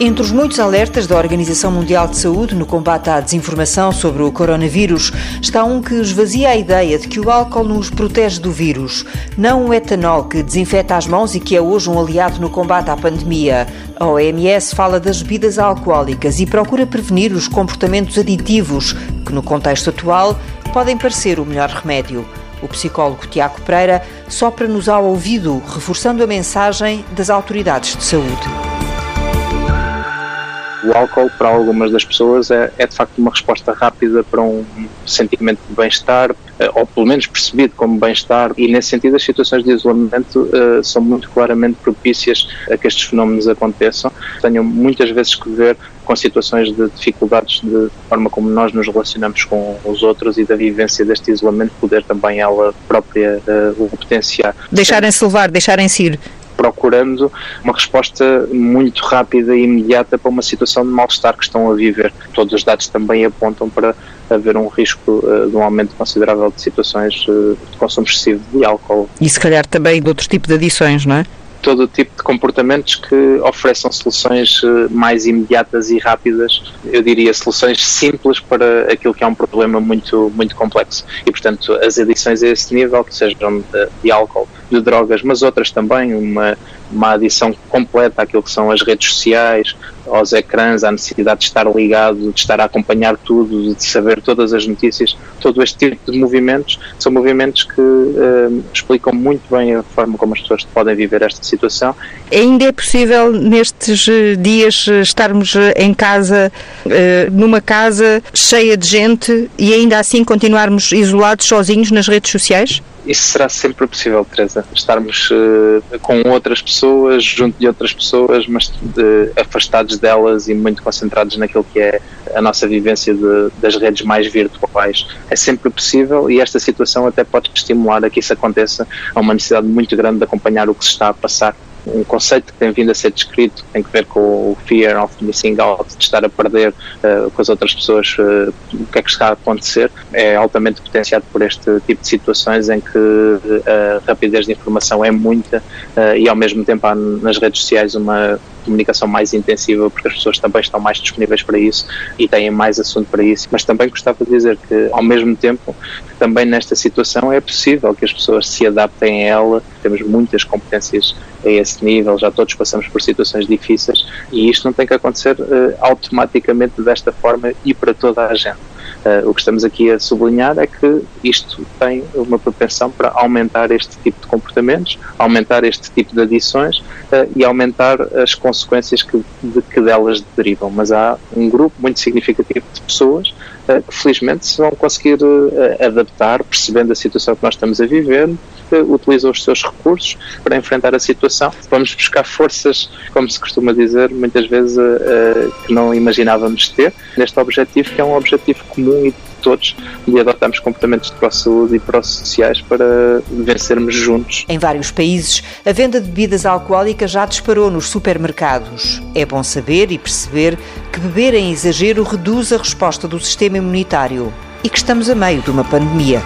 Entre os muitos alertas da Organização Mundial de Saúde no combate à desinformação sobre o coronavírus, está um que esvazia a ideia de que o álcool nos protege do vírus. Não o etanol que desinfeta as mãos e que é hoje um aliado no combate à pandemia. A OMS fala das bebidas alcoólicas e procura prevenir os comportamentos aditivos, que no contexto atual podem parecer o melhor remédio. O psicólogo Tiago Pereira sopra-nos ao ouvido, reforçando a mensagem das autoridades de saúde. O álcool, para algumas das pessoas, é, é, de facto uma resposta rápida para um sentimento de bem-estar, eh, ou pelo menos percebido como bem-estar, e nesse sentido as situações de isolamento uh, são muito claramente propícias a que estes fenómenos aconteçam. Tenham muitas vezes que ver com situações de dificuldades de forma como nós nos relacionamos com os outros e da vivência deste isolamento poder também ela própria uh, o potenciar. Deixarem-se levar, deixarem-se ir procurando uma resposta muito rápida e imediata para uma situação de mal-estar que estão a viver. Todos os dados também apontam para haver um risco uh, de um aumento considerável de situações uh, de consumo excessivo de álcool. E se calhar também de outro tipo de adições, não é? todo o tipo de comportamentos que ofereçam soluções eh, mais imediatas e rápidas, eu diria soluções simples para aquilo que é um problema muito, muito complexo. E, portanto, as adições a esse nível, que sejam de, de álcool, de drogas, mas outras também, uma, uma adição completa àquilo que são as redes sociais, aos ecrãs, à necessidade de estar ligado, de estar a acompanhar tudo, de saber todas as notícias, todo este tipo de movimentos são movimentos que uh, explicam muito bem a forma como as pessoas podem viver esta situação. Ainda é possível nestes eh, dias eh, estarmos em casa, numa casa cheia de gente e ainda assim continuarmos isolados sozinhos nas redes sociais? Isso será sempre possível, Teresa. Estarmos uh, com outras pessoas, junto de outras pessoas, mas de, afastados delas e muito concentrados naquilo que é a nossa vivência de, das redes mais virtuais. É sempre possível e esta situação até pode estimular a que isso aconteça. Há uma necessidade muito grande de acompanhar o que se está a passar um conceito que tem vindo a ser descrito, que tem que ver com o fear of missing out, de estar a perder uh, com as outras pessoas uh, o que é que está a acontecer, é altamente potenciado por este tipo de situações em que a rapidez de informação é muita e ao mesmo tempo há nas redes sociais uma comunicação mais intensiva, porque as pessoas também estão mais disponíveis para isso e têm mais assunto para isso. Mas também gostava de dizer que, ao mesmo tempo, também nesta situação é possível que as pessoas se adaptem a ela. Temos muitas competências a esse nível, já todos passamos por situações difíceis e isto não tem que acontecer uh, automaticamente desta forma e para toda a gente. Uh, o que estamos aqui a sublinhar é que isto tem uma propensão para aumentar este tipo de comportamentos, aumentar este tipo de adições uh, e aumentar as consequências que, de, que delas derivam. Mas há um grupo muito significativo de pessoas uh, que felizmente se vão conseguir adaptar, percebendo a situação que nós estamos a viver, utilizam os seus recursos para enfrentar a situação. Vamos buscar forças, como se costuma dizer, muitas vezes que não imaginávamos ter, neste objetivo que é um objetivo comum e todos e adotamos comportamentos de pró-saúde e pró-sociais para vencermos juntos. Em vários países, a venda de bebidas alcoólicas já disparou nos supermercados. É bom saber e perceber que beber em exagero reduz a resposta do sistema imunitário e que estamos a meio de uma pandemia.